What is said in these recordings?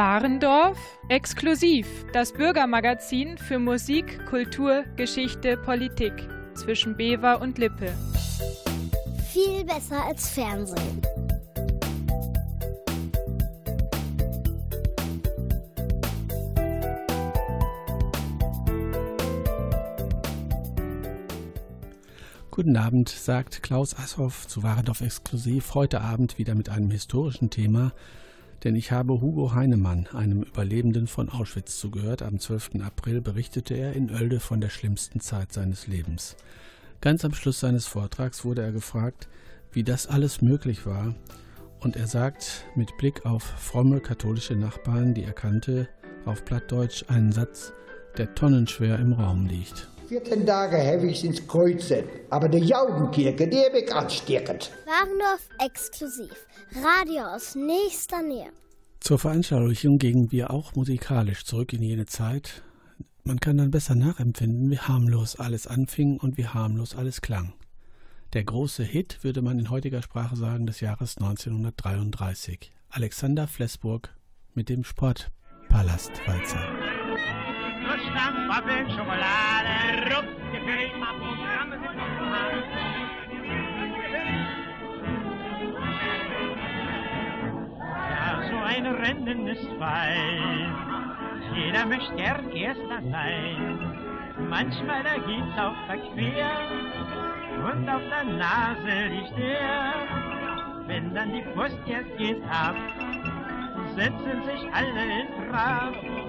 Warendorf exklusiv, das Bürgermagazin für Musik, Kultur, Geschichte, Politik zwischen Bever und Lippe. Viel besser als Fernsehen. Guten Abend, sagt Klaus Asshoff zu Warendorf Exklusiv. Heute Abend wieder mit einem historischen Thema, denn ich habe Hugo Heinemann, einem Überlebenden von Auschwitz, zugehört. Am 12. April berichtete er in Oelde von der schlimmsten Zeit seines Lebens. Ganz am Schluss seines Vortrags wurde er gefragt, wie das alles möglich war. Und er sagt mit Blick auf fromme katholische Nachbarn, die er kannte, auf Plattdeutsch einen Satz, der tonnenschwer im Raum liegt. 14 Tage habe ich ins Kreuzen, aber die Jaudenkirche, die habe ich ansteckend. Warendorf exklusiv. Radio aus nächster Nähe. Zur Veranschaulichung gingen wir auch musikalisch zurück in jene Zeit. Man kann dann besser nachempfinden, wie harmlos alles anfing und wie harmlos alles klang. Der große Hit, würde man in heutiger Sprache sagen, des Jahres 1933. Alexander Flessburg mit dem Sportpalastwalzer. Waffel, Schokolade, Rupp, gefällt mal Programme Ja, so ein Rennen ist fein. Jeder möchte gern Erster sein. Manchmal da geht's auch verquer und auf der Nase liegt er. Wenn dann die Post jetzt geht ab, setzen sich alle in Trab.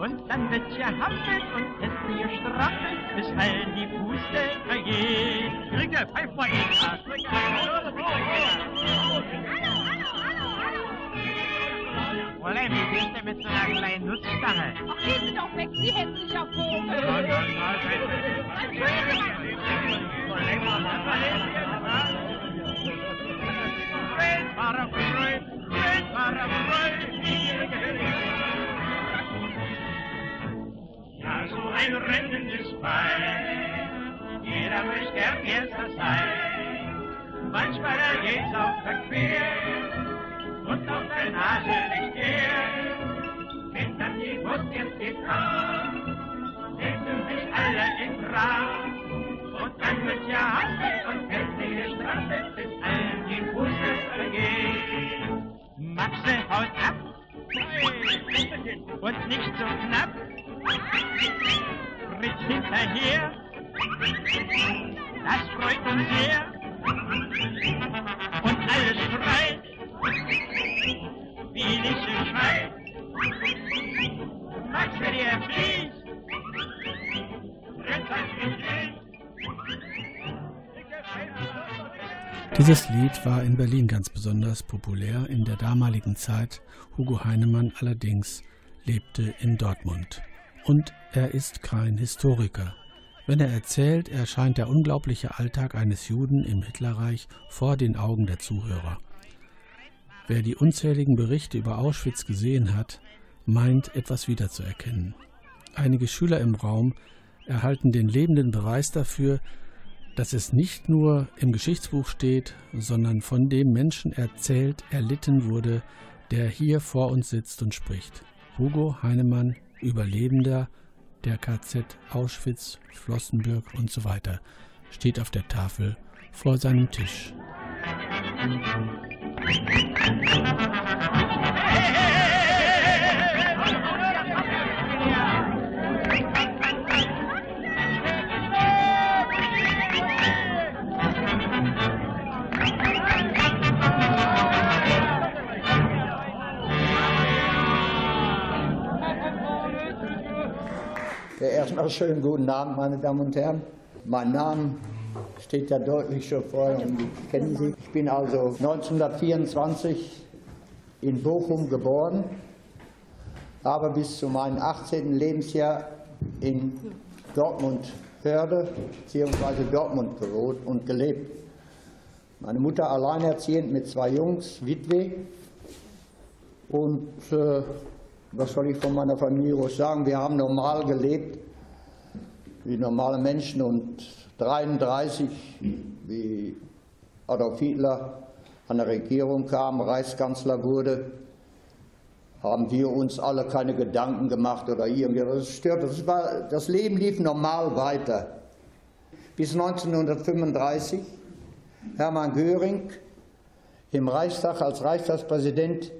Und dann wird gehampelt und es gestraffelt, bis allen die Puste vergeht. Kriege, pfeif mal ihn. Fräulein, wie bist du mit so einer kleinen Nutzstange? Ach, gehen Sie doch weg, Sie hässlicher Vogel. Nein, nein, nein. Ja, so ein Rennen ist fein, jeder möchte gern Erster sein. Manchmal geht's auch verquer und auf der Nase liegt er. Wenn dann die Bus jetzt geht an, setzen sich alle in Trab. Und dann wird ja Handel und festliche Straße, bis allen die Busse vergehen. Maxe haut ab und nicht so knapp. Fritz hinterher, das freut uns sehr. Und alles schreit, wie Lische schreit. Maxe, der fließt, Fritz hat mich Dieses Lied war in Berlin ganz besonders populär. In der damaligen Zeit Hugo Heinemann allerdings lebte in Dortmund. Und er ist kein Historiker. Wenn er erzählt, erscheint der unglaubliche Alltag eines Juden im Hitlerreich vor den Augen der Zuhörer. Wer die unzähligen Berichte über Auschwitz gesehen hat, meint etwas wiederzuerkennen. Einige Schüler im Raum erhalten den lebenden Beweis dafür, dass es nicht nur im Geschichtsbuch steht, sondern von dem Menschen erzählt, erlitten wurde, der hier vor uns sitzt und spricht. Hugo Heinemann, Überlebender der KZ Auschwitz, Flossenbürg und so weiter, steht auf der Tafel vor seinem Tisch. Ja, erstmal schönen guten Abend, meine Damen und Herren. Mein Name steht ja deutlich schon vorher und ich kenne Sie. Ich bin also 1924 in Bochum geboren, habe bis zu meinem 18. Lebensjahr in Dortmund Hörde bzw. Dortmund gewohnt und gelebt. Meine Mutter alleinerziehend mit zwei Jungs, Witwe. Und äh, was soll ich von meiner Familie sagen? Wir haben normal gelebt, wie normale Menschen. Und 1933, wie Adolf Hitler an der Regierung kam, Reichskanzler wurde, haben wir uns alle keine Gedanken gemacht oder irgendwie. Das stört. Das, war, das Leben lief normal weiter. Bis 1935 Hermann Göring im Reichstag als Reichstagspräsident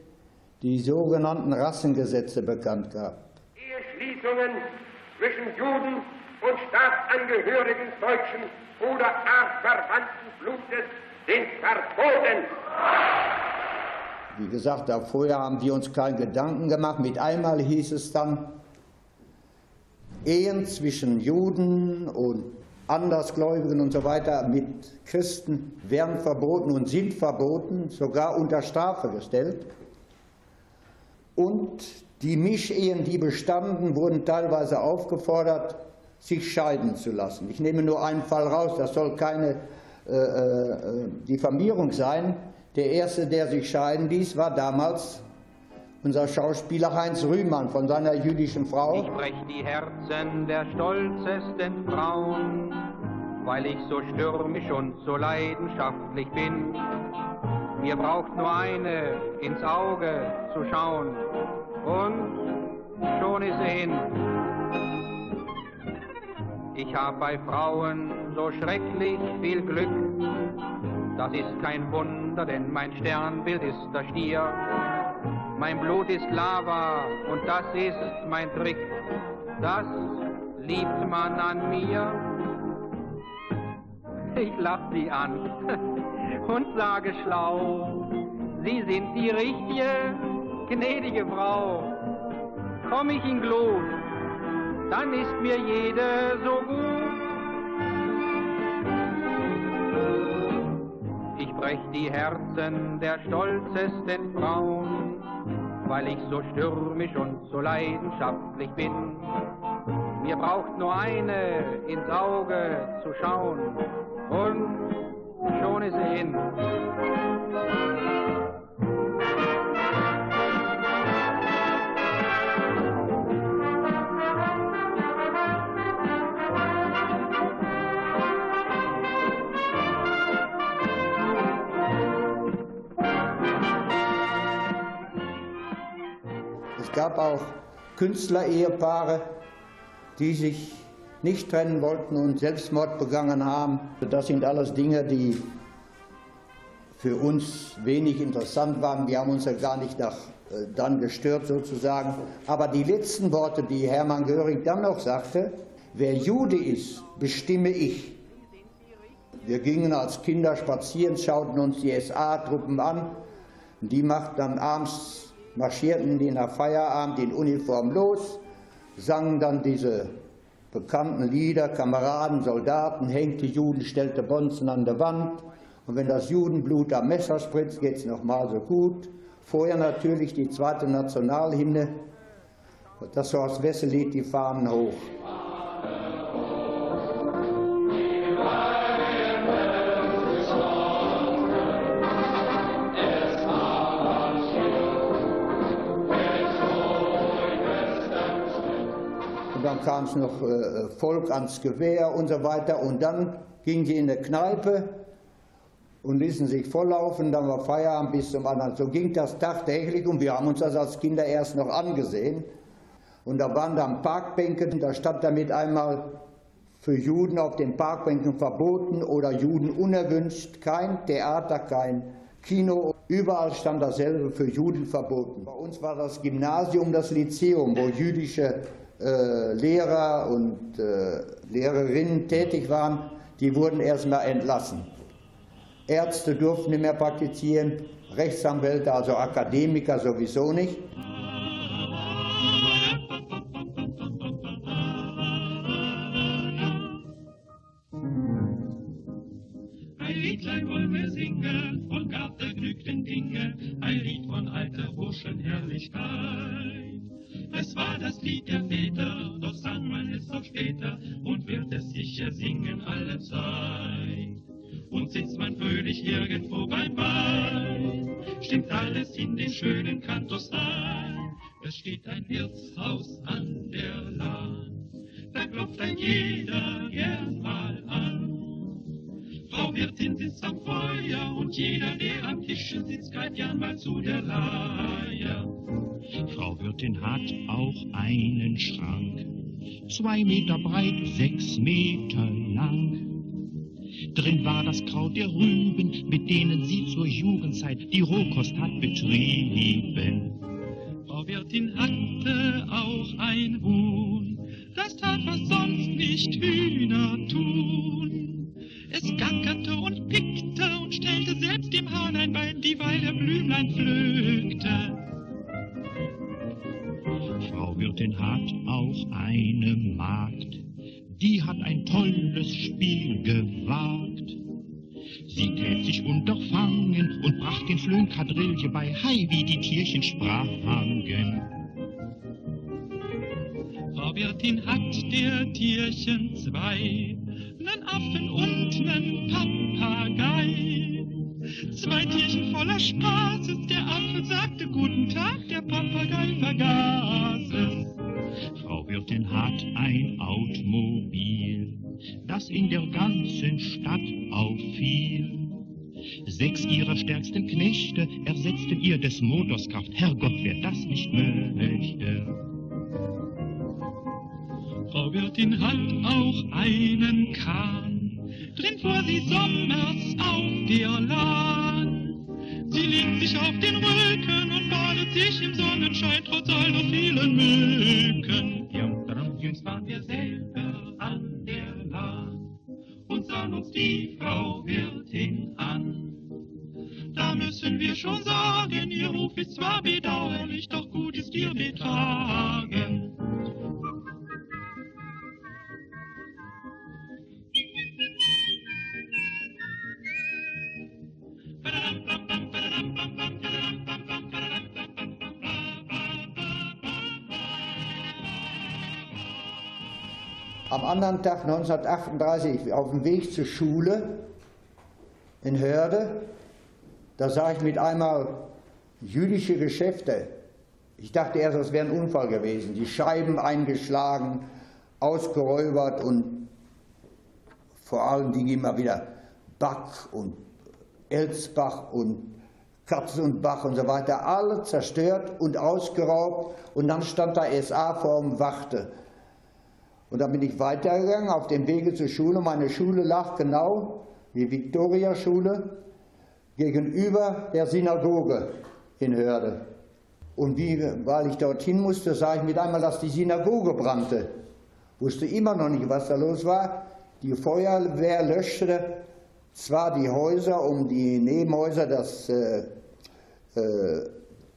die sogenannten Rassengesetze bekannt gab. Eheschließungen zwischen Juden und Staatsangehörigen deutschen oder artverwandten Blutes sind verboten. Wie gesagt, vorher haben wir uns keinen Gedanken gemacht. Mit einmal hieß es dann, Ehen zwischen Juden und Andersgläubigen und so weiter mit Christen werden verboten und sind verboten, sogar unter Strafe gestellt. Und die Mischehen, die bestanden, wurden teilweise aufgefordert, sich scheiden zu lassen. Ich nehme nur einen Fall raus, das soll keine äh, äh, Diffamierung sein. Der erste, der sich scheiden ließ, war damals unser Schauspieler Heinz Rühmann von seiner jüdischen Frau. Ich brech die Herzen der stolzesten Frauen, weil ich so stürmisch und so leidenschaftlich bin. Mir braucht nur eine ins Auge zu schauen und schon ist sie hin. Ich hab bei Frauen so schrecklich viel Glück. Das ist kein Wunder, denn mein Sternbild ist der Stier. Mein Blut ist Lava und das ist mein Trick. Das liebt man an mir. Ich lach sie an und sage schlau, Sie sind die richtige, gnädige Frau. Komm ich in Glut, dann ist mir jede so gut. Ich brech die Herzen der stolzesten Frauen, weil ich so stürmisch und so leidenschaftlich bin. Mir braucht nur eine ins Auge zu schauen und schon ist sie hin. gab auch Künstlerehepaare, die sich nicht trennen wollten und Selbstmord begangen haben. Das sind alles Dinge, die für uns wenig interessant waren. Wir haben uns ja gar nicht nach, äh, dann gestört sozusagen. Aber die letzten Worte, die Hermann Göring dann noch sagte, wer Jude ist, bestimme ich. Wir gingen als Kinder spazieren, schauten uns die SA-Truppen an. Die machten dann abends marschierten die nach Feierabend in Uniform los, sangen dann diese bekannten Lieder, Kameraden, Soldaten, hängte Juden, stellte Bonzen an der Wand. Und wenn das Judenblut am Messer spritzt, geht es nochmal so gut. Vorher natürlich die zweite Nationalhymne, das Horst Wessel die Fahnen hoch. Kam es noch äh, Volk ans Gewehr und so weiter. Und dann gingen sie in eine Kneipe und ließen sich volllaufen. Dann war Feierabend bis zum anderen. So ging das tagtäglich und wir haben uns das als Kinder erst noch angesehen. Und da waren dann Parkbänke, da stand damit einmal für Juden auf den Parkbänken verboten oder Juden unerwünscht. Kein Theater, kein Kino. Überall stand dasselbe für Juden verboten. Bei uns war das Gymnasium das Lyzeum, wo jüdische äh, Lehrer und äh, Lehrerinnen tätig waren, die wurden erstmal entlassen. Ärzte durften nicht mehr praktizieren, Rechtsanwälte, also Akademiker sowieso nicht. Es auch später und wird es sicher singen alle Zeit. Und sitzt man fröhlich irgendwo beim Wein, stimmt alles in den schönen Kantos ein. Es steht ein Wirtshaus an der Lahn, da klopft ein jeder gern mal an. Frau Wirtin sitzt am Feuer und jeder, der am Tische sitzt, greift gern mal zu der Leier. Frau Wirtin hat auch einen Schrank, zwei Meter breit, sechs Meter lang. Drin war das Kraut der Rüben, mit denen sie zur Jugendzeit die Rohkost hat betrieben. Frau Wirtin hatte auch ein Huhn, das tat, was sonst nicht Hühner tun. Es gackerte und pickte und stellte selbst dem Hahn ein Bein, dieweil der Blümlein pflückte. Frau Wirtin hat auch eine Magd, die hat ein tolles Spiel gewagt. Sie tät sich unterfangen und bracht den Flöhen Quadrille bei, hei, wie die Tierchen sprachen. Frau Wirtin hat der Tierchen zwei, nen Affen und nen Papagei. Zwei Tierchen voller Spaßes, der Affe sagte Guten Tag, der Papagei vergaß es. Frau Wirtin hat ein Automobil, das in der ganzen Stadt auffiel. Sechs ihrer stärksten Knechte ersetzten ihr des Motors Kraft. Herrgott, wer das nicht möchte. Frau Wirtin hat auch einen Kahn, drin fuhr sie sommers auf der Lahn. Sie legt sich auf den Rücken und badet sich im Sonnenschein trotz all der vielen Mücken. Jüngst waren wir selber an der Lahn und sahen uns die Frau Wirtin an. Da müssen wir schon sagen, ihr Ruf ist zwar bedauerlich, Am anderen Tag 1938 auf dem Weg zur Schule in Hörde, da sah ich mit einmal jüdische Geschäfte. Ich dachte erst, das wäre ein Unfall gewesen. Die Scheiben eingeschlagen, ausgeräubert und vor allen Dingen immer wieder Bach und Elsbach und Katz und Bach und so weiter, alle zerstört und ausgeraubt. Und dann stand da SA vor dem Wachte. Und dann bin ich weitergegangen auf dem Wege zur Schule. Meine Schule lag genau, die Viktoria-Schule, gegenüber der Synagoge in Hörde. Und wie, weil ich dorthin musste, sah ich mit einmal, dass die Synagoge brannte. Wusste immer noch nicht, was da los war. Die Feuerwehr löschte zwar die Häuser, um die Nebenhäuser, das äh, äh,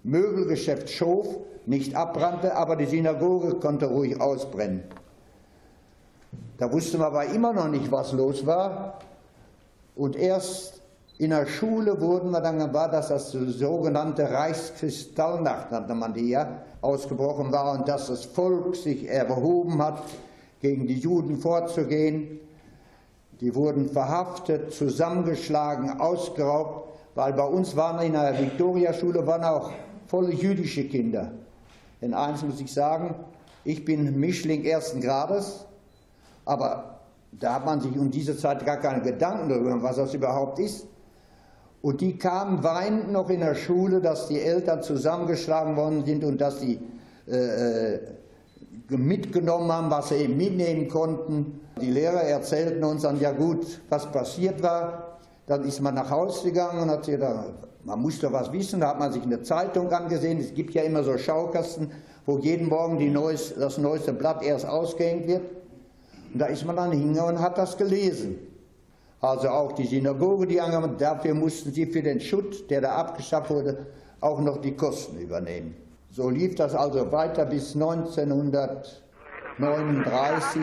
Möbelgeschäft Schof nicht abbrannte, aber die Synagoge konnte ruhig ausbrennen. Da wusste man aber immer noch nicht, was los war. Und erst in der Schule wurden wir dann, war das das sogenannte Reichskristallnacht, nannte man die ja, ausgebrochen war und dass das Volk sich erhoben hat, gegen die Juden vorzugehen. Die wurden verhaftet, zusammengeschlagen, ausgeraubt, weil bei uns waren in der Viktoriaschule waren auch volle jüdische Kinder. Denn eins muss ich sagen, ich bin Mischling ersten Grades, aber da hat man sich um diese Zeit gar keine Gedanken darüber, was das überhaupt ist. Und die kamen weinend noch in der Schule, dass die Eltern zusammengeschlagen worden sind und dass sie äh, mitgenommen haben, was sie eben mitnehmen konnten. Die Lehrer erzählten uns dann, ja gut, was passiert war. Dann ist man nach Hause gegangen und hat sich da, man musste was wissen, da hat man sich eine Zeitung angesehen. Es gibt ja immer so Schaukasten, wo jeden Morgen neues, das neueste Blatt erst ausgehängt wird. Und da ist man dann hingegangen und hat das gelesen. Also auch die Synagoge, die angenommen, dafür mussten sie für den Schutt, der da abgeschafft wurde, auch noch die Kosten übernehmen. So lief das also weiter bis 1939.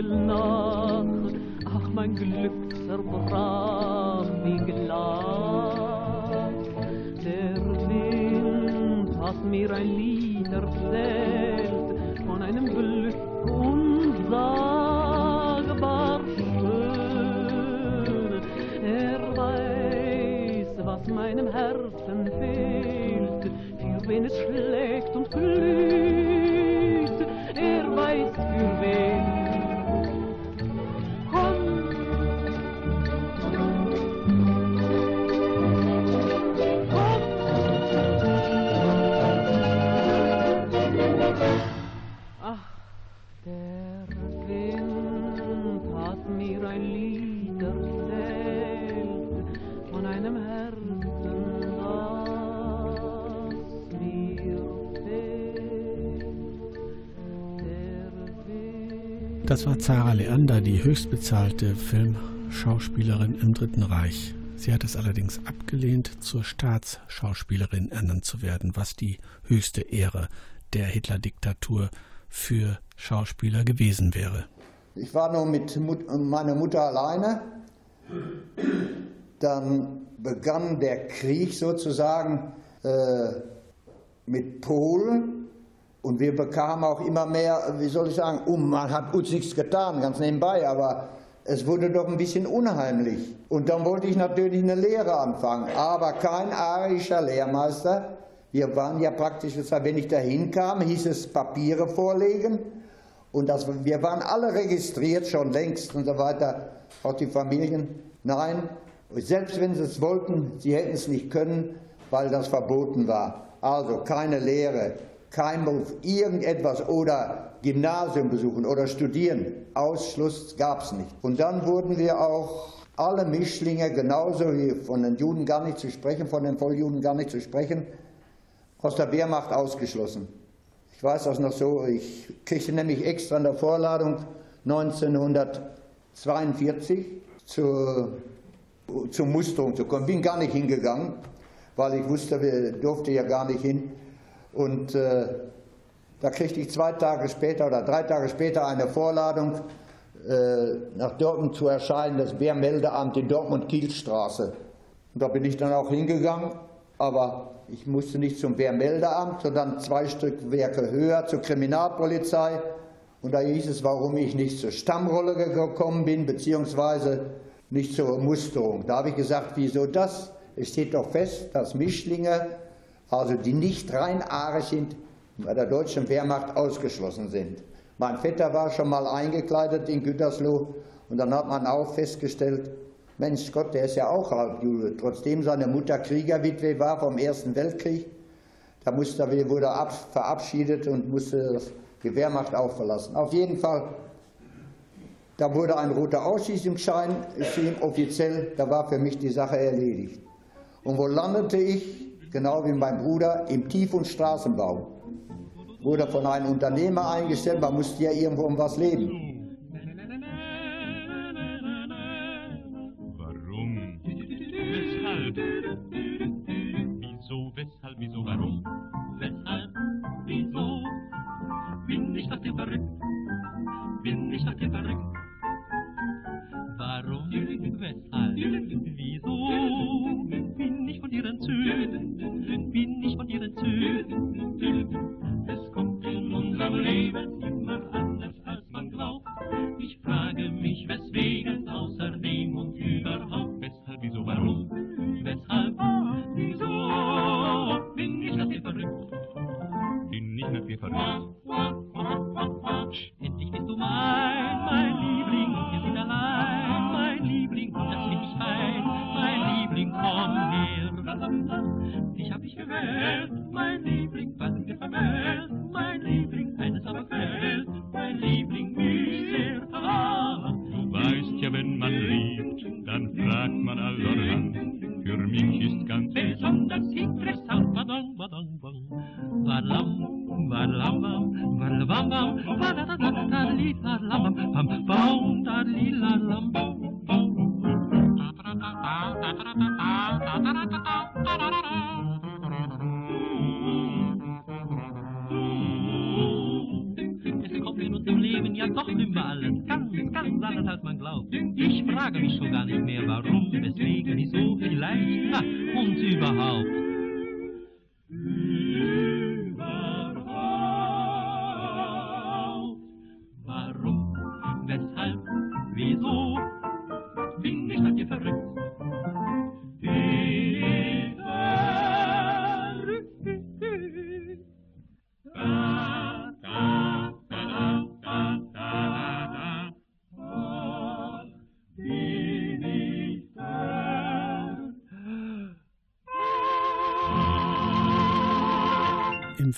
Vögel nach, ach mein Glück zerbrach wie Glas. Der Wind hat mir ein Lied erzählt von einem Glück unsagbar schön. Er weiß, was meinem Herzen fehlt, für wen es schlägt und glüht. Das war Zara Leander, die höchstbezahlte Filmschauspielerin im Dritten Reich. Sie hat es allerdings abgelehnt, zur Staatsschauspielerin ernannt zu werden, was die höchste Ehre der Hitler-Diktatur für Schauspieler gewesen wäre. Ich war nur mit Mut meiner Mutter alleine. Dann begann der Krieg sozusagen äh, mit Polen und wir bekamen auch immer mehr, wie soll ich sagen, um, man hat uns nichts getan, ganz nebenbei, aber es wurde doch ein bisschen unheimlich. Und dann wollte ich natürlich eine Lehre anfangen, aber kein arischer Lehrmeister. Wir waren ja praktisch, wenn ich da hinkam, hieß es Papiere vorlegen. Und das, wir waren alle registriert, schon längst und so weiter, auch die Familien. Nein, selbst wenn sie es wollten, sie hätten es nicht können, weil das verboten war. Also keine Lehre, kein Beruf, irgendetwas oder Gymnasium besuchen oder studieren. Ausschluss gab es nicht. Und dann wurden wir auch alle Mischlinge, genauso wie von den Juden gar nicht zu sprechen, von den Volljuden gar nicht zu sprechen, aus der Wehrmacht ausgeschlossen. Ich weiß das noch so, ich kriegte nämlich extra in der Vorladung 1942 zur, zur Musterung zu kommen. Bin gar nicht hingegangen, weil ich wusste, wir durfte ja gar nicht hin. Und äh, da kriegte ich zwei Tage später oder drei Tage später eine Vorladung, äh, nach Dortmund zu erscheinen, das Wehrmeldeamt in Dortmund-Kielstraße. Und da bin ich dann auch hingegangen, aber ich musste nicht zum Wehrmeldeamt, sondern zwei Stückwerke höher zur Kriminalpolizei. Und da hieß es, warum ich nicht zur Stammrolle gekommen bin, beziehungsweise nicht zur Musterung. Da habe ich gesagt, wieso das? Es steht doch fest, dass Mischlinge, also die nicht rein arisch sind, bei der deutschen Wehrmacht ausgeschlossen sind. Mein Vetter war schon mal eingekleidet in Gütersloh und dann hat man auch festgestellt, Mensch Gott, der ist ja auch Halbjude, trotzdem seine Mutter Kriegerwitwe war vom Ersten Weltkrieg. Da musste, wurde er verabschiedet und musste die Wehrmacht auch verlassen. Auf jeden Fall, da wurde ein roter Ausschießungsschein geschrieben, offiziell, da war für mich die Sache erledigt. Und wo landete ich? Genau wie mein Bruder, im Tief- und Straßenbau. Wurde von einem Unternehmer eingestellt, man musste ja irgendwo um was leben. da da da da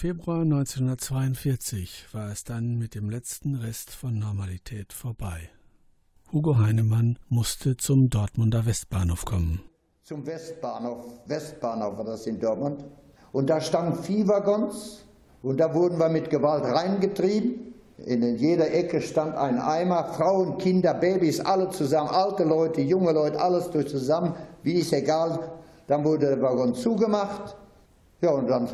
Februar 1942 war es dann mit dem letzten Rest von Normalität vorbei. Hugo Heinemann musste zum Dortmunder Westbahnhof kommen. Zum Westbahnhof, Westbahnhof war das in Dortmund. Und da standen vier Waggons und da wurden wir mit Gewalt reingetrieben. In jeder Ecke stand ein Eimer, Frauen, Kinder, Babys, alle zusammen, alte Leute, junge Leute, alles durch zusammen, wie ist egal. Dann wurde der Waggon zugemacht. Ja, und dann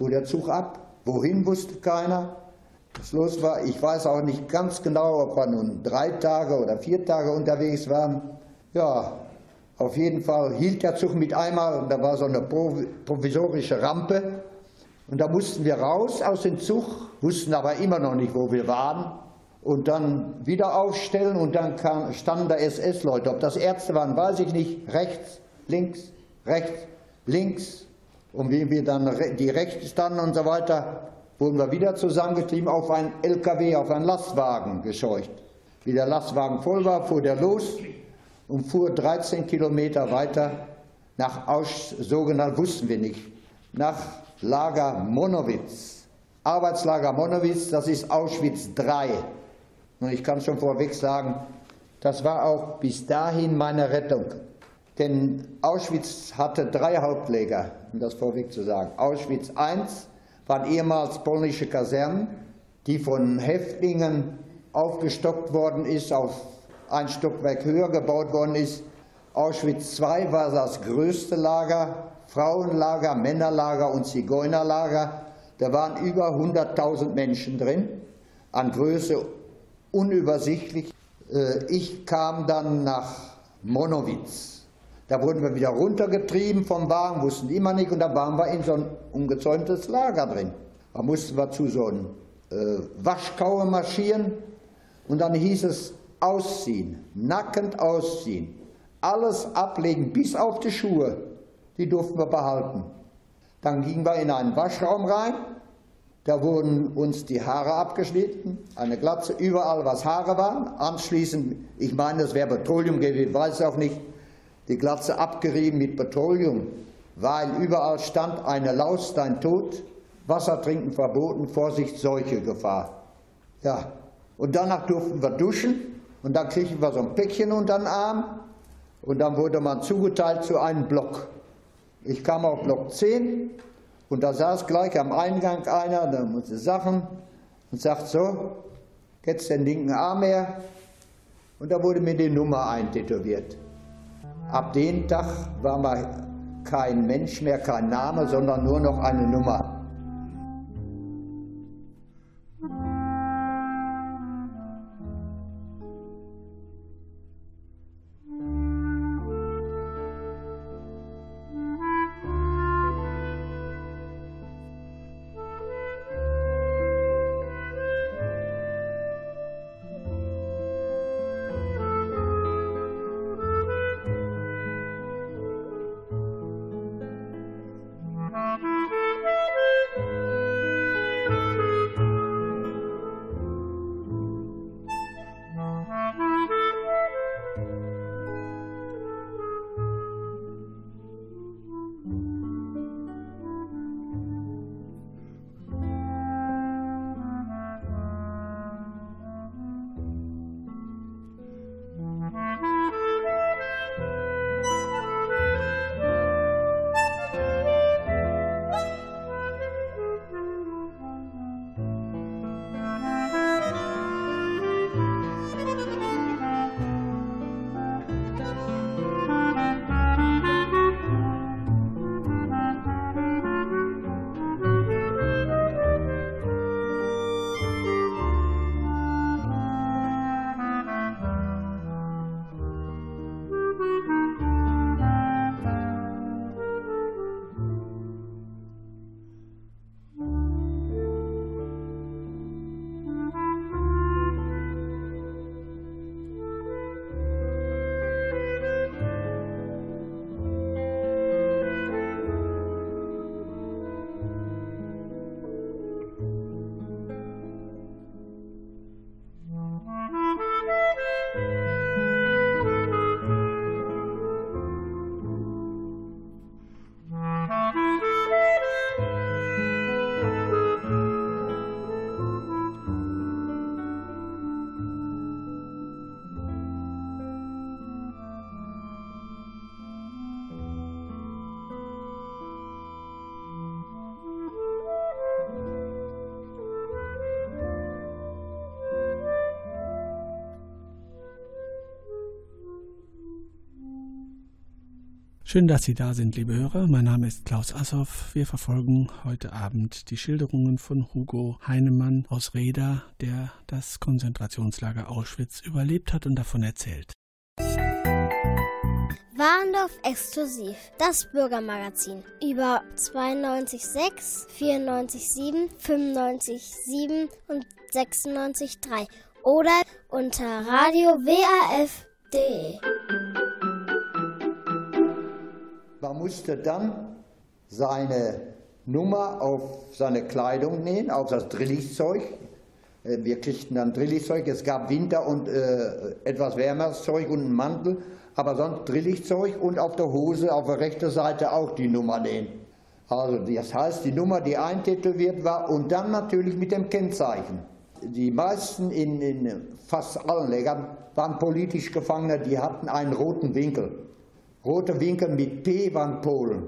fuhr der Zug ab. Wohin wusste keiner. Was los war, ich weiß auch nicht ganz genau, ob wir nun drei Tage oder vier Tage unterwegs waren. Ja, auf jeden Fall hielt der Zug mit einmal, und da war so eine provisorische Rampe. Und da mussten wir raus aus dem Zug, wussten aber immer noch nicht, wo wir waren. Und dann wieder aufstellen und dann kam, standen da SS-Leute. Ob das Ärzte waren, weiß ich nicht. Rechts, links, rechts, links. Und wie wir dann die rechts standen und so weiter, wurden wir wieder zusammengetrieben auf einen LKW, auf einen Lastwagen gescheucht. Wie der Lastwagen voll war, fuhr der los und fuhr 13 Kilometer weiter nach Ausch, sogenannt wussten wir nicht, nach Lager Monowitz. Arbeitslager Monowitz, das ist Auschwitz III. Und ich kann schon vorweg sagen, das war auch bis dahin meine Rettung. Denn Auschwitz hatte drei Hauptläger, um das vorweg zu sagen. Auschwitz I waren ehemals polnische Kasernen, die von Häftlingen aufgestockt worden ist, auf ein Stockwerk höher gebaut worden ist. Auschwitz II war das größte Lager, Frauenlager, Männerlager und Zigeunerlager. Da waren über 100.000 Menschen drin, an Größe unübersichtlich. Ich kam dann nach Monowitz. Da wurden wir wieder runtergetrieben vom Wagen, wussten immer nicht, und da waren wir in so ein ungezäumtes Lager drin. Da mussten wir zu so einem äh, Waschkaue marschieren. Und dann hieß es ausziehen, nackend ausziehen, alles ablegen bis auf die Schuhe, die durften wir behalten. Dann gingen wir in einen Waschraum rein, da wurden uns die Haare abgeschnitten, eine Glatze, überall was Haare waren. Anschließend, ich meine, das wäre Petroleum gewesen, weiß auch nicht, die Glatze abgerieben mit Petroleum, weil überall stand eine Laustein tot, Wasser trinken verboten, Vorsicht, Seuche, Gefahr. Ja, und danach durften wir duschen und dann kriegten wir so ein Päckchen unter den Arm und dann wurde man zugeteilt zu einem Block. Ich kam auf Block 10 und da saß gleich am Eingang einer, der musste Sachen und sagt so, jetzt den linken Arm her und da wurde mir die Nummer eintätowiert. Ab dem Tag war man kein Mensch mehr, kein Name, sondern nur noch eine Nummer. Schön, dass Sie da sind, liebe Hörer. Mein Name ist Klaus Assoff. Wir verfolgen heute Abend die Schilderungen von Hugo Heinemann aus Reda, der das Konzentrationslager Auschwitz überlebt hat und davon erzählt. Warndorf Exklusiv, das Bürgermagazin über 92.6, 94.7, 95.7 und 96.3 oder unter Radio WAF.de. Musste dann seine Nummer auf seine Kleidung nähen, auf das Drillichzeug. Äh, wir kriegten dann Drillichzeug. Es gab Winter- und äh, etwas wärmeres Zeug und einen Mantel, aber sonst Drillichzeug und auf der Hose auf der rechten Seite auch die Nummer nähen. Also das heißt, die Nummer, die eintätowiert war und dann natürlich mit dem Kennzeichen. Die meisten in, in fast allen Lägern waren politisch Gefangene, die hatten einen roten Winkel. Rote Winkel mit P waren Polen.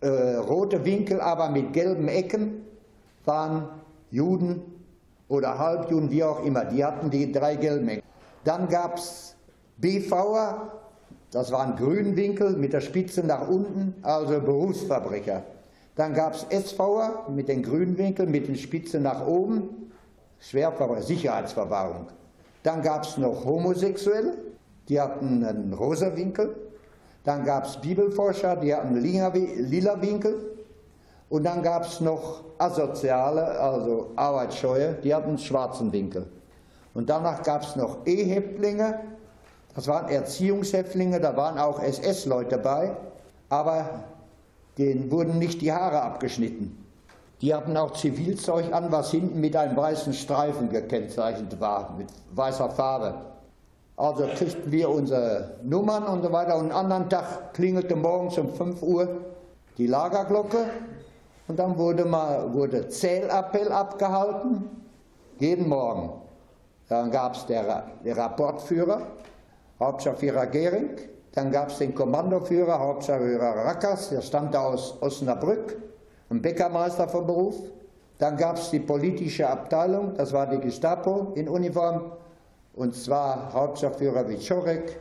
Äh, rote Winkel aber mit gelben Ecken waren Juden oder Halbjuden, wie auch immer. Die hatten die drei gelben Ecken. Dann gab es BVer, das waren Grünwinkel mit der Spitze nach unten, also Berufsverbrecher. Dann gab es SVer mit den Grünwinkeln mit den Spitzen nach oben, Schwerverbrecher, Sicherheitsverwahrung. Dann gab es noch Homosexuelle, die hatten einen rosa Winkel. Dann gab es Bibelforscher, die hatten lila Winkel. Und dann gab es noch Asoziale, also Arbeitsscheue, die hatten einen schwarzen Winkel. Und danach gab es noch E-Häftlinge, das waren Erziehungshäftlinge, da waren auch SS-Leute dabei, aber denen wurden nicht die Haare abgeschnitten. Die hatten auch Zivilzeug an, was hinten mit einem weißen Streifen gekennzeichnet war, mit weißer Farbe. Also kriegten wir unsere Nummern und so weiter. Und einen anderen Tag klingelte morgens um 5 Uhr die Lagerglocke und dann wurde, mal, wurde Zählappell abgehalten, jeden Morgen. Dann gab es den Rapportführer, Hauptscharführer Gehring, dann gab es den Kommandoführer, Hauptscharführer Rackers, der stammte aus Osnabrück, ein Bäckermeister vom Beruf. Dann gab es die politische Abteilung, das war die Gestapo in Uniform, und zwar Hauptscharführer Wiczorek.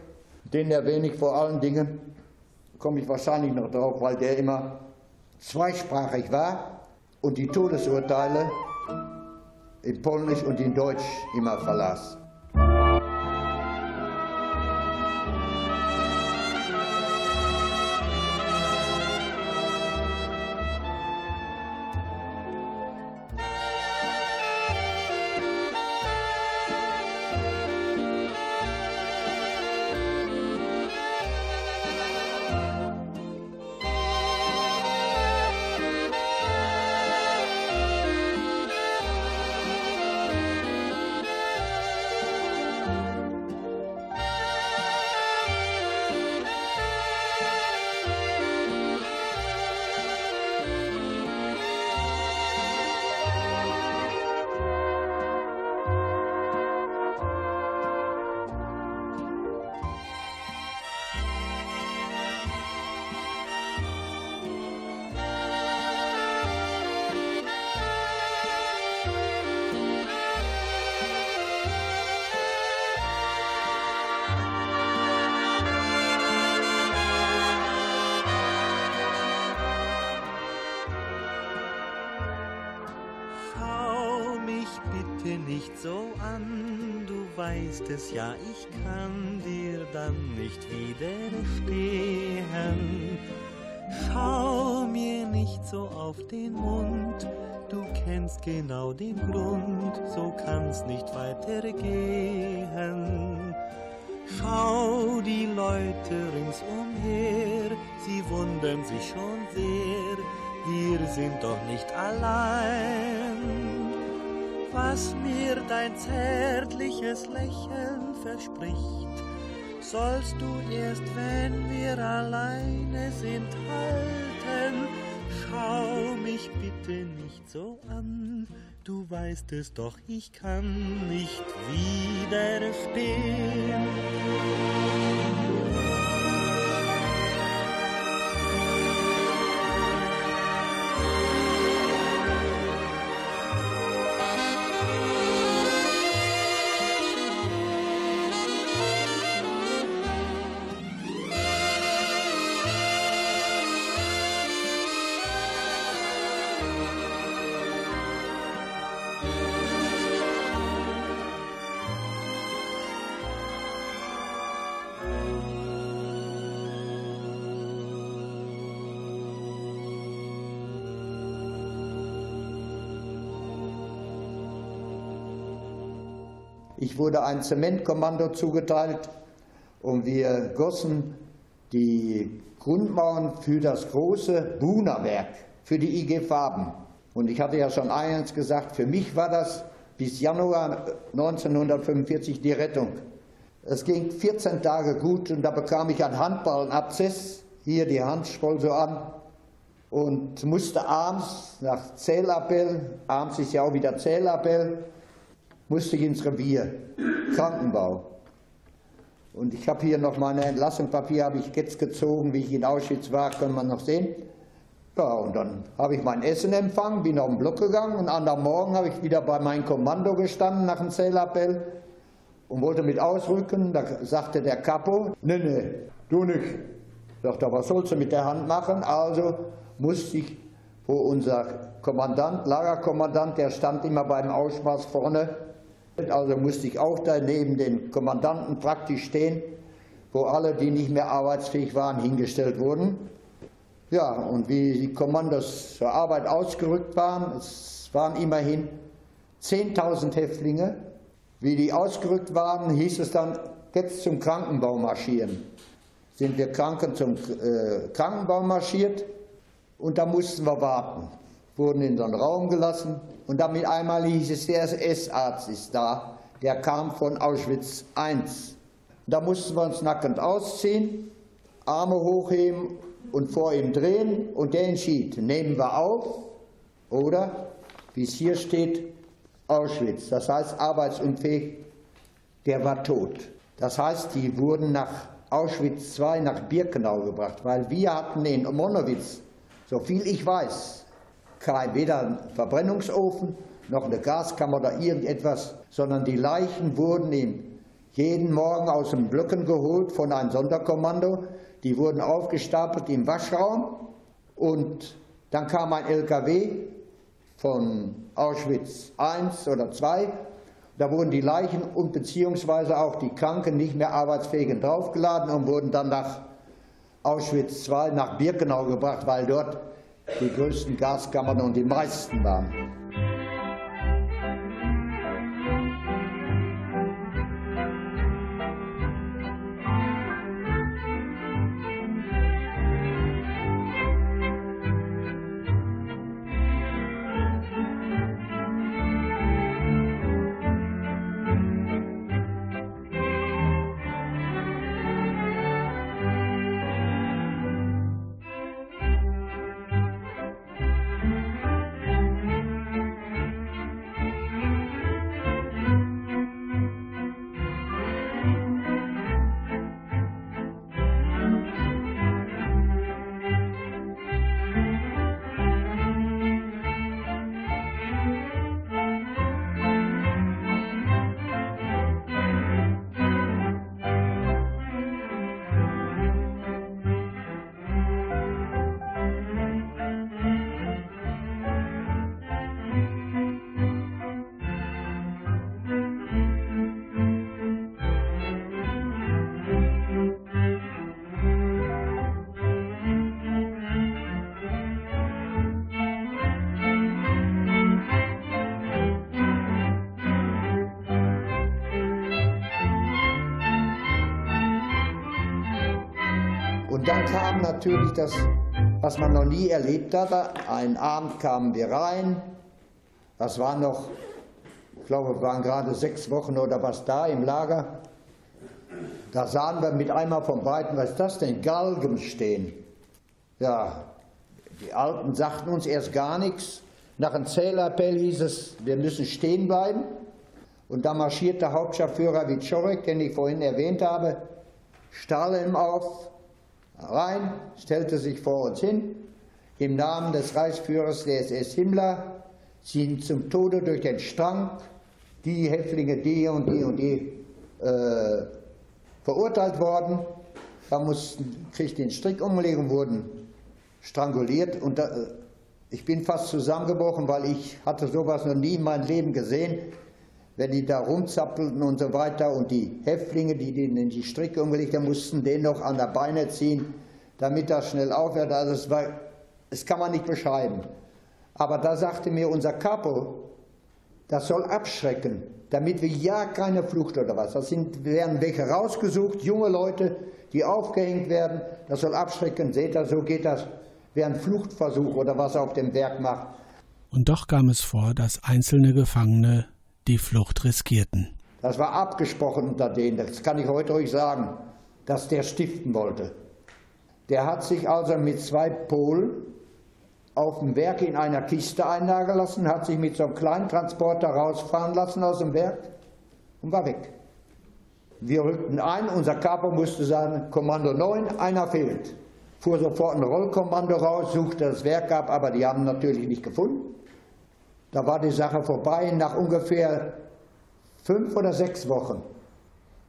Den erwähne ich vor allen Dingen, komme ich wahrscheinlich noch drauf, weil der immer zweisprachig war und die Todesurteile in Polnisch und in Deutsch immer verlas. Weißt es ja, ich kann dir dann nicht widerstehen. Schau mir nicht so auf den Mund, du kennst genau den Grund, so kann's nicht weitergehen. Schau die Leute ringsumher, sie wundern sich schon sehr, wir sind doch nicht allein was mir dein zärtliches Lächeln verspricht, sollst du erst, wenn wir alleine sind, halten. Schau mich bitte nicht so an, du weißt es doch, ich kann nicht widerstehen. Ich wurde ein Zementkommando zugeteilt und wir gossen die Grundmauern für das große Buna-Werk, für die IG Farben. Und ich hatte ja schon eins gesagt, für mich war das bis Januar 1945 die Rettung. Es ging 14 Tage gut und da bekam ich einen Handballenabzess. Hier die Hand schwoll so an und musste abends nach Zählappell, abends ist ja auch wieder Zählappell, musste ich ins Revier, Krankenbau. Und ich habe hier noch meine Entlassungspapier, habe ich jetzt gezogen, wie ich in Auschwitz war, kann man noch sehen. Ja, und dann habe ich mein Essen empfangen, bin auf den Block gegangen und am Morgen habe ich wieder bei meinem Kommando gestanden nach dem Zählappell und wollte mit ausrücken. Da sagte der Kapo, nee, nee, du nicht. Sagt er, was sollst du mit der Hand machen? Also musste ich, wo unser Kommandant, Lagerkommandant, der stand immer beim Ausmaß vorne, also musste ich auch da neben den Kommandanten praktisch stehen, wo alle, die nicht mehr arbeitsfähig waren, hingestellt wurden. Ja, und wie die Kommandos zur Arbeit ausgerückt waren, es waren immerhin 10.000 Häftlinge. Wie die ausgerückt waren, hieß es dann, jetzt zum Krankenbau marschieren. Sind wir Kranken zum äh, Krankenbau marschiert und da mussten wir warten. Wurden in so einen Raum gelassen und damit einmal hieß es, der SS-Arzt ist da, der kam von Auschwitz I. Da mussten wir uns nackend ausziehen, Arme hochheben und vor ihm drehen und der entschied, nehmen wir auf oder, wie es hier steht, Auschwitz. Das heißt arbeitsunfähig, der war tot. Das heißt, die wurden nach Auschwitz II nach Birkenau gebracht, weil wir hatten in Monowitz, so viel ich weiß, kein, weder ein Verbrennungsofen noch eine Gaskammer oder irgendetwas, sondern die Leichen wurden in jeden Morgen aus den Blöcken geholt von einem Sonderkommando. Die wurden aufgestapelt im Waschraum und dann kam ein LKW von Auschwitz I oder II. Da wurden die Leichen und beziehungsweise auch die Kranken, nicht mehr arbeitsfähigen draufgeladen und wurden dann nach Auschwitz II nach Birkenau gebracht, weil dort die größten Gaskammern und die meisten waren. Dann kam natürlich das, was man noch nie erlebt hatte. Einen Abend kamen wir rein. Das waren noch, ich glaube, es waren gerade sechs Wochen oder was da im Lager. Da sahen wir mit einmal von Weitem, was ist das denn? Galgen stehen. Ja, die Alten sagten uns erst gar nichts. Nach einem Zählappell hieß es, wir müssen stehen bleiben. Und da marschierte Hauptscharführer Wiczorek, den ich vorhin erwähnt habe, Stahlhelm auf, rein, stellte sich vor uns hin, im Namen des Reichsführers der SS Himmler, sind zum Tode durch den Strang die Häftlinge, die und die und die äh, verurteilt worden. Da mussten, kriegten den Strick umlegen, wurden stranguliert und da, äh, ich bin fast zusammengebrochen, weil ich hatte sowas noch nie in meinem Leben gesehen wenn die da rumzappelten und so weiter und die Häftlinge, die denen die Stricke umgelegt haben, mussten den noch an der Beine ziehen, damit das schnell aufhört. Also es war, das kann man nicht beschreiben. Aber da sagte mir unser Capo, das soll abschrecken. damit wir ja keine Flucht oder was. Das sind, werden welche rausgesucht, junge Leute, die aufgehängt werden. Das soll abschrecken. Seht ihr, so geht das. Wer einen Fluchtversuch oder was auf dem Werk macht. Und doch kam es vor, dass einzelne Gefangene die Flucht riskierten. Das war abgesprochen unter denen, das kann ich heute euch sagen, dass der stiften wollte. Der hat sich also mit zwei Polen auf dem Werk in einer Kiste einlagen lassen, hat sich mit so einem kleinen Transporter rausfahren lassen aus dem Werk und war weg. Wir rückten ein, unser Kapo musste sagen, Kommando 9, einer fehlt. Fuhr sofort ein Rollkommando raus, suchte das Werk ab, aber die haben natürlich nicht gefunden. Da war die Sache vorbei. Nach ungefähr fünf oder sechs Wochen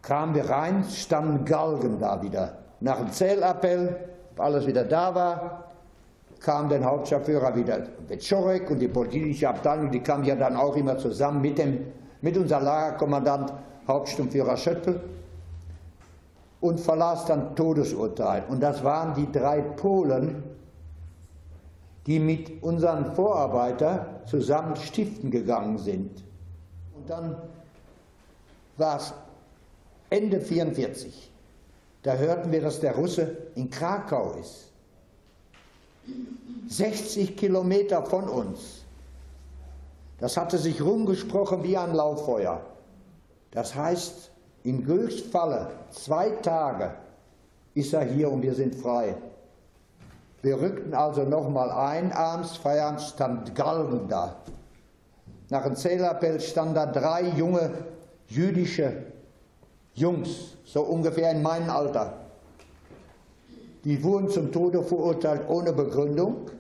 kamen wir rein, standen Galgen da wieder. Nach dem Zählappell, alles wieder da war, kam der Hauptscharführer wieder Wetschorek und die politische Abteilung, die kam ja dann auch immer zusammen mit, dem, mit unserem Lagerkommandant Hauptsturmführer Schöttl und verlas dann Todesurteil. Und das waren die drei Polen, die mit unseren Vorarbeitern zusammen stiften gegangen sind. Und dann war es Ende 1944. Da hörten wir, dass der Russe in Krakau ist. 60 Kilometer von uns. Das hatte sich rumgesprochen wie ein Lauffeuer. Das heißt, in Gülsfalle zwei Tage ist er hier und wir sind frei. Wir rückten also nochmal ein, abends, Feierabend stand Galgen da. Nach dem Zählappell standen da drei junge jüdische Jungs, so ungefähr in meinem Alter. Die wurden zum Tode verurteilt ohne Begründung.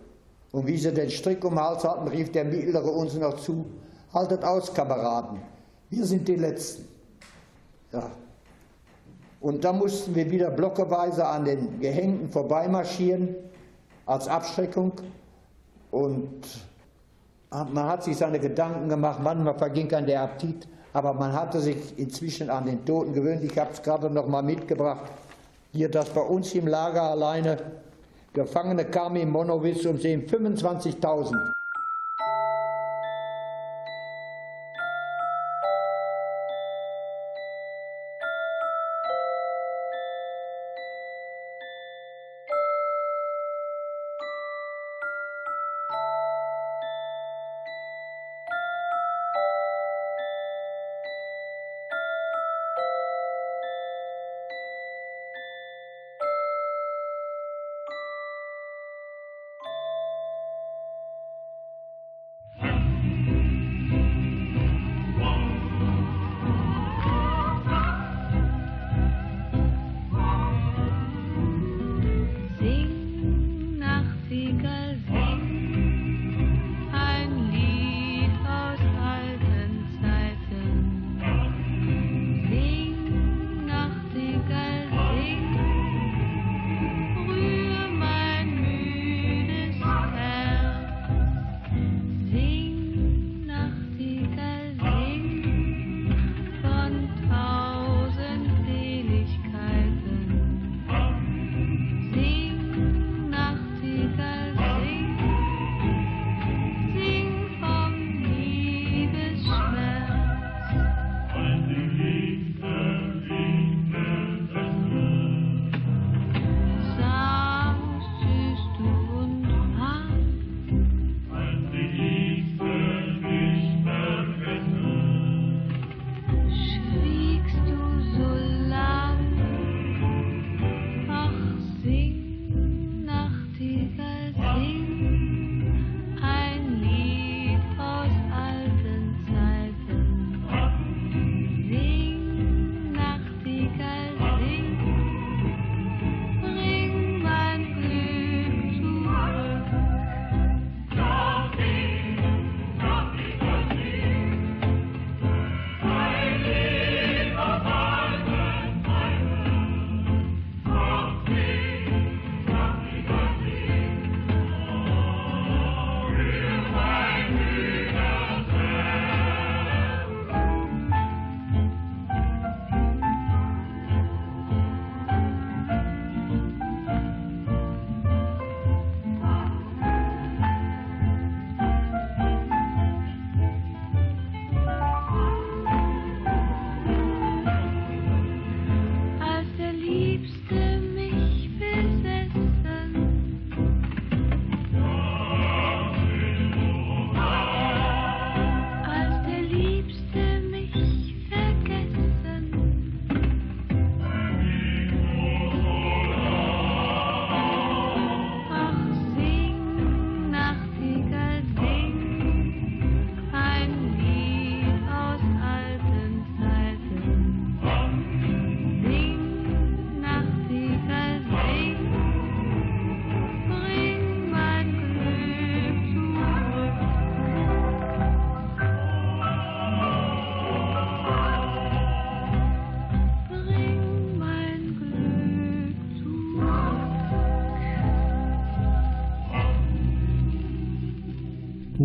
Und wie sie den Strick um den Hals hatten, rief der Mittlere uns noch zu, haltet aus, Kameraden, wir sind die Letzten. Ja. Und da mussten wir wieder blockeweise an den Gehängten vorbeimarschieren als Abschreckung. Und man hat sich seine Gedanken gemacht, manchmal verging dann der Appetit, aber man hatte sich inzwischen an den Toten gewöhnt. Ich habe es gerade noch mal mitgebracht. Hier, dass bei uns im Lager alleine Gefangene kamen in Monowitz und sehen 25.000.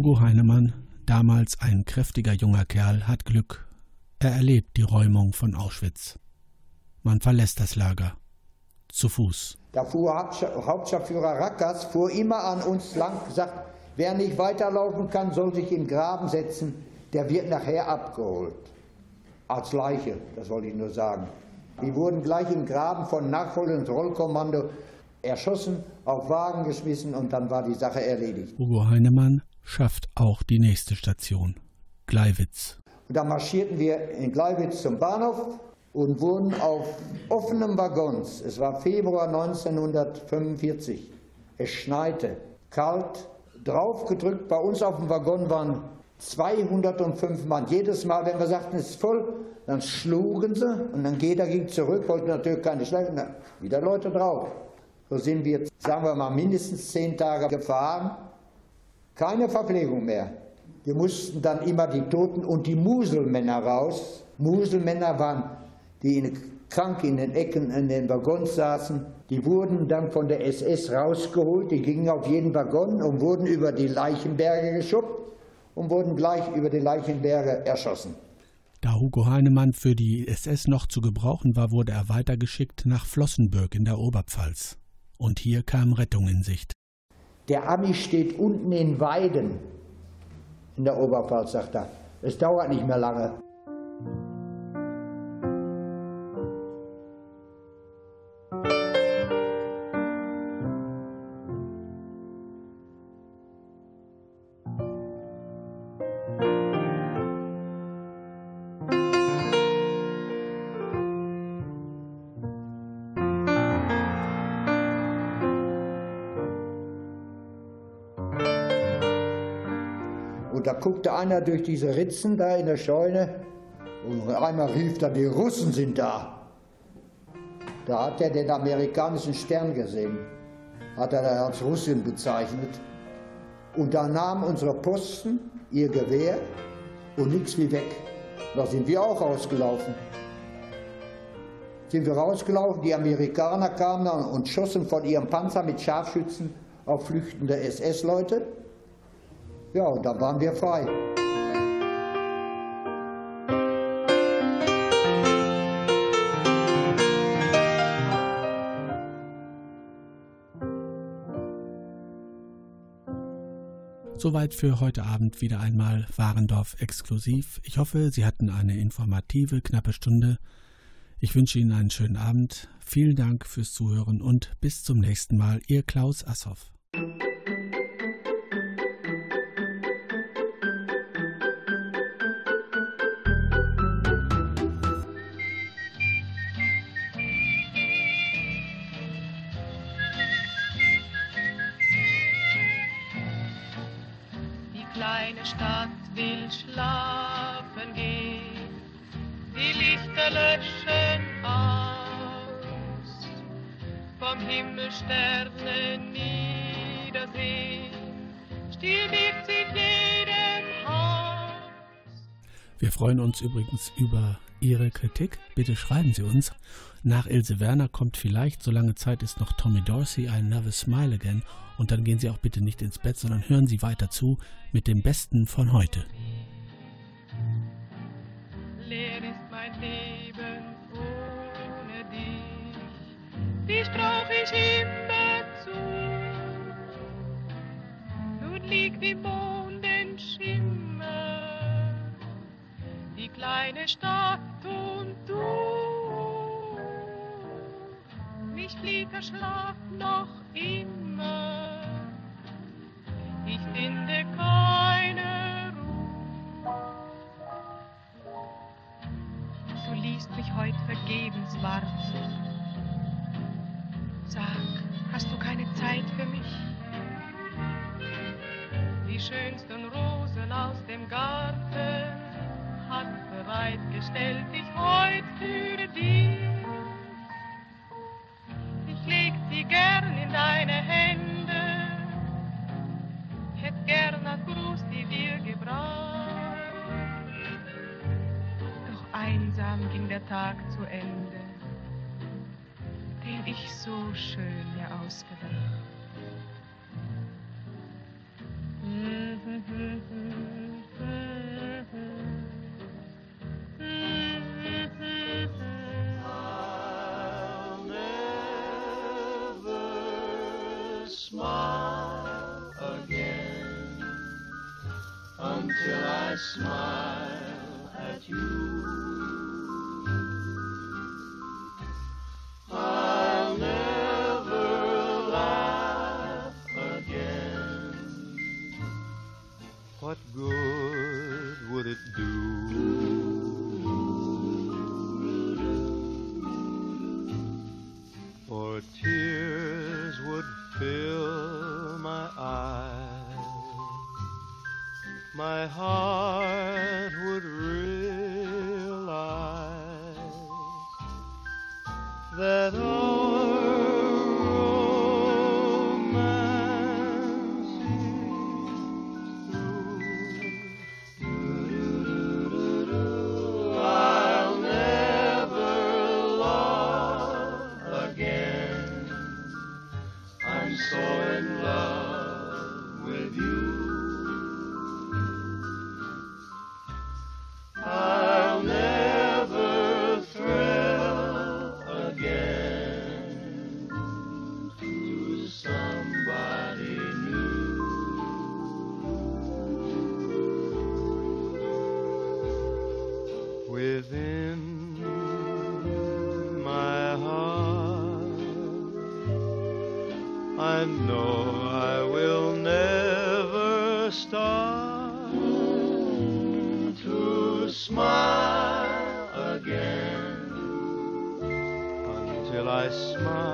Hugo Heinemann, damals ein kräftiger junger Kerl, hat Glück. Er erlebt die Räumung von Auschwitz. Man verlässt das Lager. Zu Fuß. Da fuhr Hauptstadtführer Rackers, fuhr immer an uns lang, gesagt, wer nicht weiterlaufen kann, soll sich in den Graben setzen, der wird nachher abgeholt. Als Leiche, das wollte ich nur sagen. Die wurden gleich im Graben von nachfolgendem Rollkommando erschossen, auf Wagen geschmissen und dann war die Sache erledigt. Hugo Heinemann schafft auch die nächste Station, Gleiwitz. Und da marschierten wir in Gleiwitz zum Bahnhof und wurden auf offenem Waggons, es war Februar 1945, es schneite, kalt, draufgedrückt. Bei uns auf dem Waggon waren 205 Mann. Jedes Mal, wenn wir sagten, es ist voll, dann schlugen sie und dann jeder ging zurück, wollten natürlich keine Schläge, wieder Leute drauf. So sind wir, sagen wir mal, mindestens zehn Tage gefahren. Keine Verpflegung mehr. Wir mussten dann immer die Toten und die Muselmänner raus. Muselmänner waren, die in, krank in den Ecken in den Waggons saßen. Die wurden dann von der SS rausgeholt. Die gingen auf jeden Waggon und wurden über die Leichenberge geschubbt und wurden gleich über die Leichenberge erschossen. Da Hugo Heinemann für die SS noch zu gebrauchen war, wurde er weitergeschickt nach Flossenbürg in der Oberpfalz. Und hier kam Rettung in Sicht. Der Ami steht unten in Weiden in der Oberpfalz, sagt er. Es dauert nicht mehr lange. Und da guckte einer durch diese Ritzen da in der Scheune und einmal rief da, die Russen sind da. Da hat er den amerikanischen Stern gesehen, hat er als Russin bezeichnet. Und da nahmen unsere Posten ihr Gewehr und nichts wie weg. Da sind wir auch rausgelaufen. Sind wir rausgelaufen, die Amerikaner kamen und schossen von ihrem Panzer mit Scharfschützen auf flüchtende SS-Leute. Ja, und da waren wir frei. Soweit für heute Abend wieder einmal Warendorf exklusiv. Ich hoffe, Sie hatten eine informative, knappe Stunde. Ich wünsche Ihnen einen schönen Abend. Vielen Dank fürs Zuhören und bis zum nächsten Mal. Ihr Klaus Assoff. Himmel Sterne niedersehen, still wird sie jedem Haus. Wir freuen uns übrigens über Ihre Kritik. Bitte schreiben Sie uns. Nach Ilse Werner kommt vielleicht, solange Zeit ist, noch Tommy Dorsey, I Never Smile Again. Und dann gehen Sie auch bitte nicht ins Bett, sondern hören Sie weiter zu mit dem Besten von heute. Die strauch ich immer zu. Nun liegt im Mondenschimmer die kleine Stadt und du. Mich flieht der Schlaf noch immer, ich finde keine Ruhe. Du liest mich heut vergebens warten. Sag, hast du keine Zeit für mich? Die schönsten Rosen aus dem Garten hat bereitgestellt ich heut für dich. Ich leg sie gern in deine Hände, hätt gern als Gruß die dir gebracht. Doch einsam ging der Tag zu Ende, den ich so schön mir ausgedacht. I'll never smile again until I smile at you. And know I will never stop to smile again until I smile.